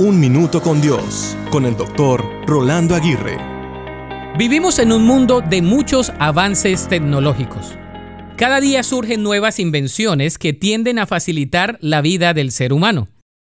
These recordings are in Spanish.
Un Minuto con Dios, con el doctor Rolando Aguirre. Vivimos en un mundo de muchos avances tecnológicos. Cada día surgen nuevas invenciones que tienden a facilitar la vida del ser humano.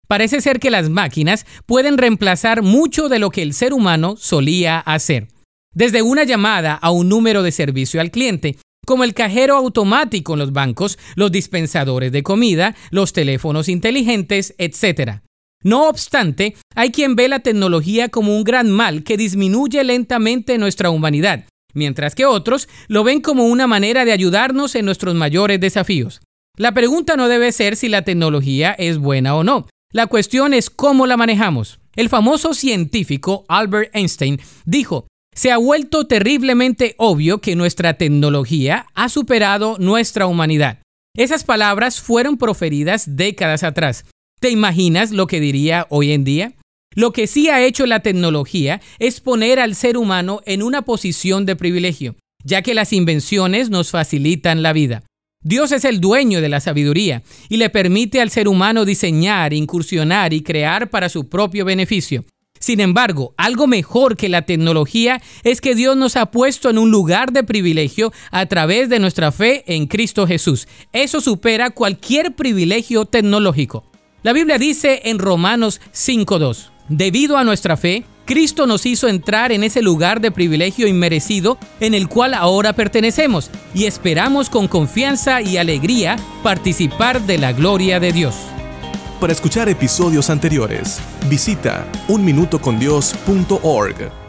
Parece ser que las máquinas pueden reemplazar mucho de lo que el ser humano solía hacer. Desde una llamada a un número de servicio al cliente, como el cajero automático en los bancos, los dispensadores de comida, los teléfonos inteligentes, etc. No obstante, hay quien ve la tecnología como un gran mal que disminuye lentamente nuestra humanidad, mientras que otros lo ven como una manera de ayudarnos en nuestros mayores desafíos. La pregunta no debe ser si la tecnología es buena o no. La cuestión es cómo la manejamos. El famoso científico Albert Einstein dijo, se ha vuelto terriblemente obvio que nuestra tecnología ha superado nuestra humanidad. Esas palabras fueron proferidas décadas atrás, ¿Te imaginas lo que diría hoy en día? Lo que sí ha hecho la tecnología es poner al ser humano en una posición de privilegio, ya que las invenciones nos facilitan la vida. Dios es el dueño de la sabiduría y le permite al ser humano diseñar, incursionar y crear para su propio beneficio. Sin embargo, algo mejor que la tecnología es que Dios nos ha puesto en un lugar de privilegio a través de nuestra fe en Cristo Jesús. Eso supera cualquier privilegio tecnológico. La Biblia dice en Romanos 5.2, debido a nuestra fe, Cristo nos hizo entrar en ese lugar de privilegio inmerecido en el cual ahora pertenecemos y esperamos con confianza y alegría participar de la gloria de Dios. Para escuchar episodios anteriores, visita unminutocondios.org.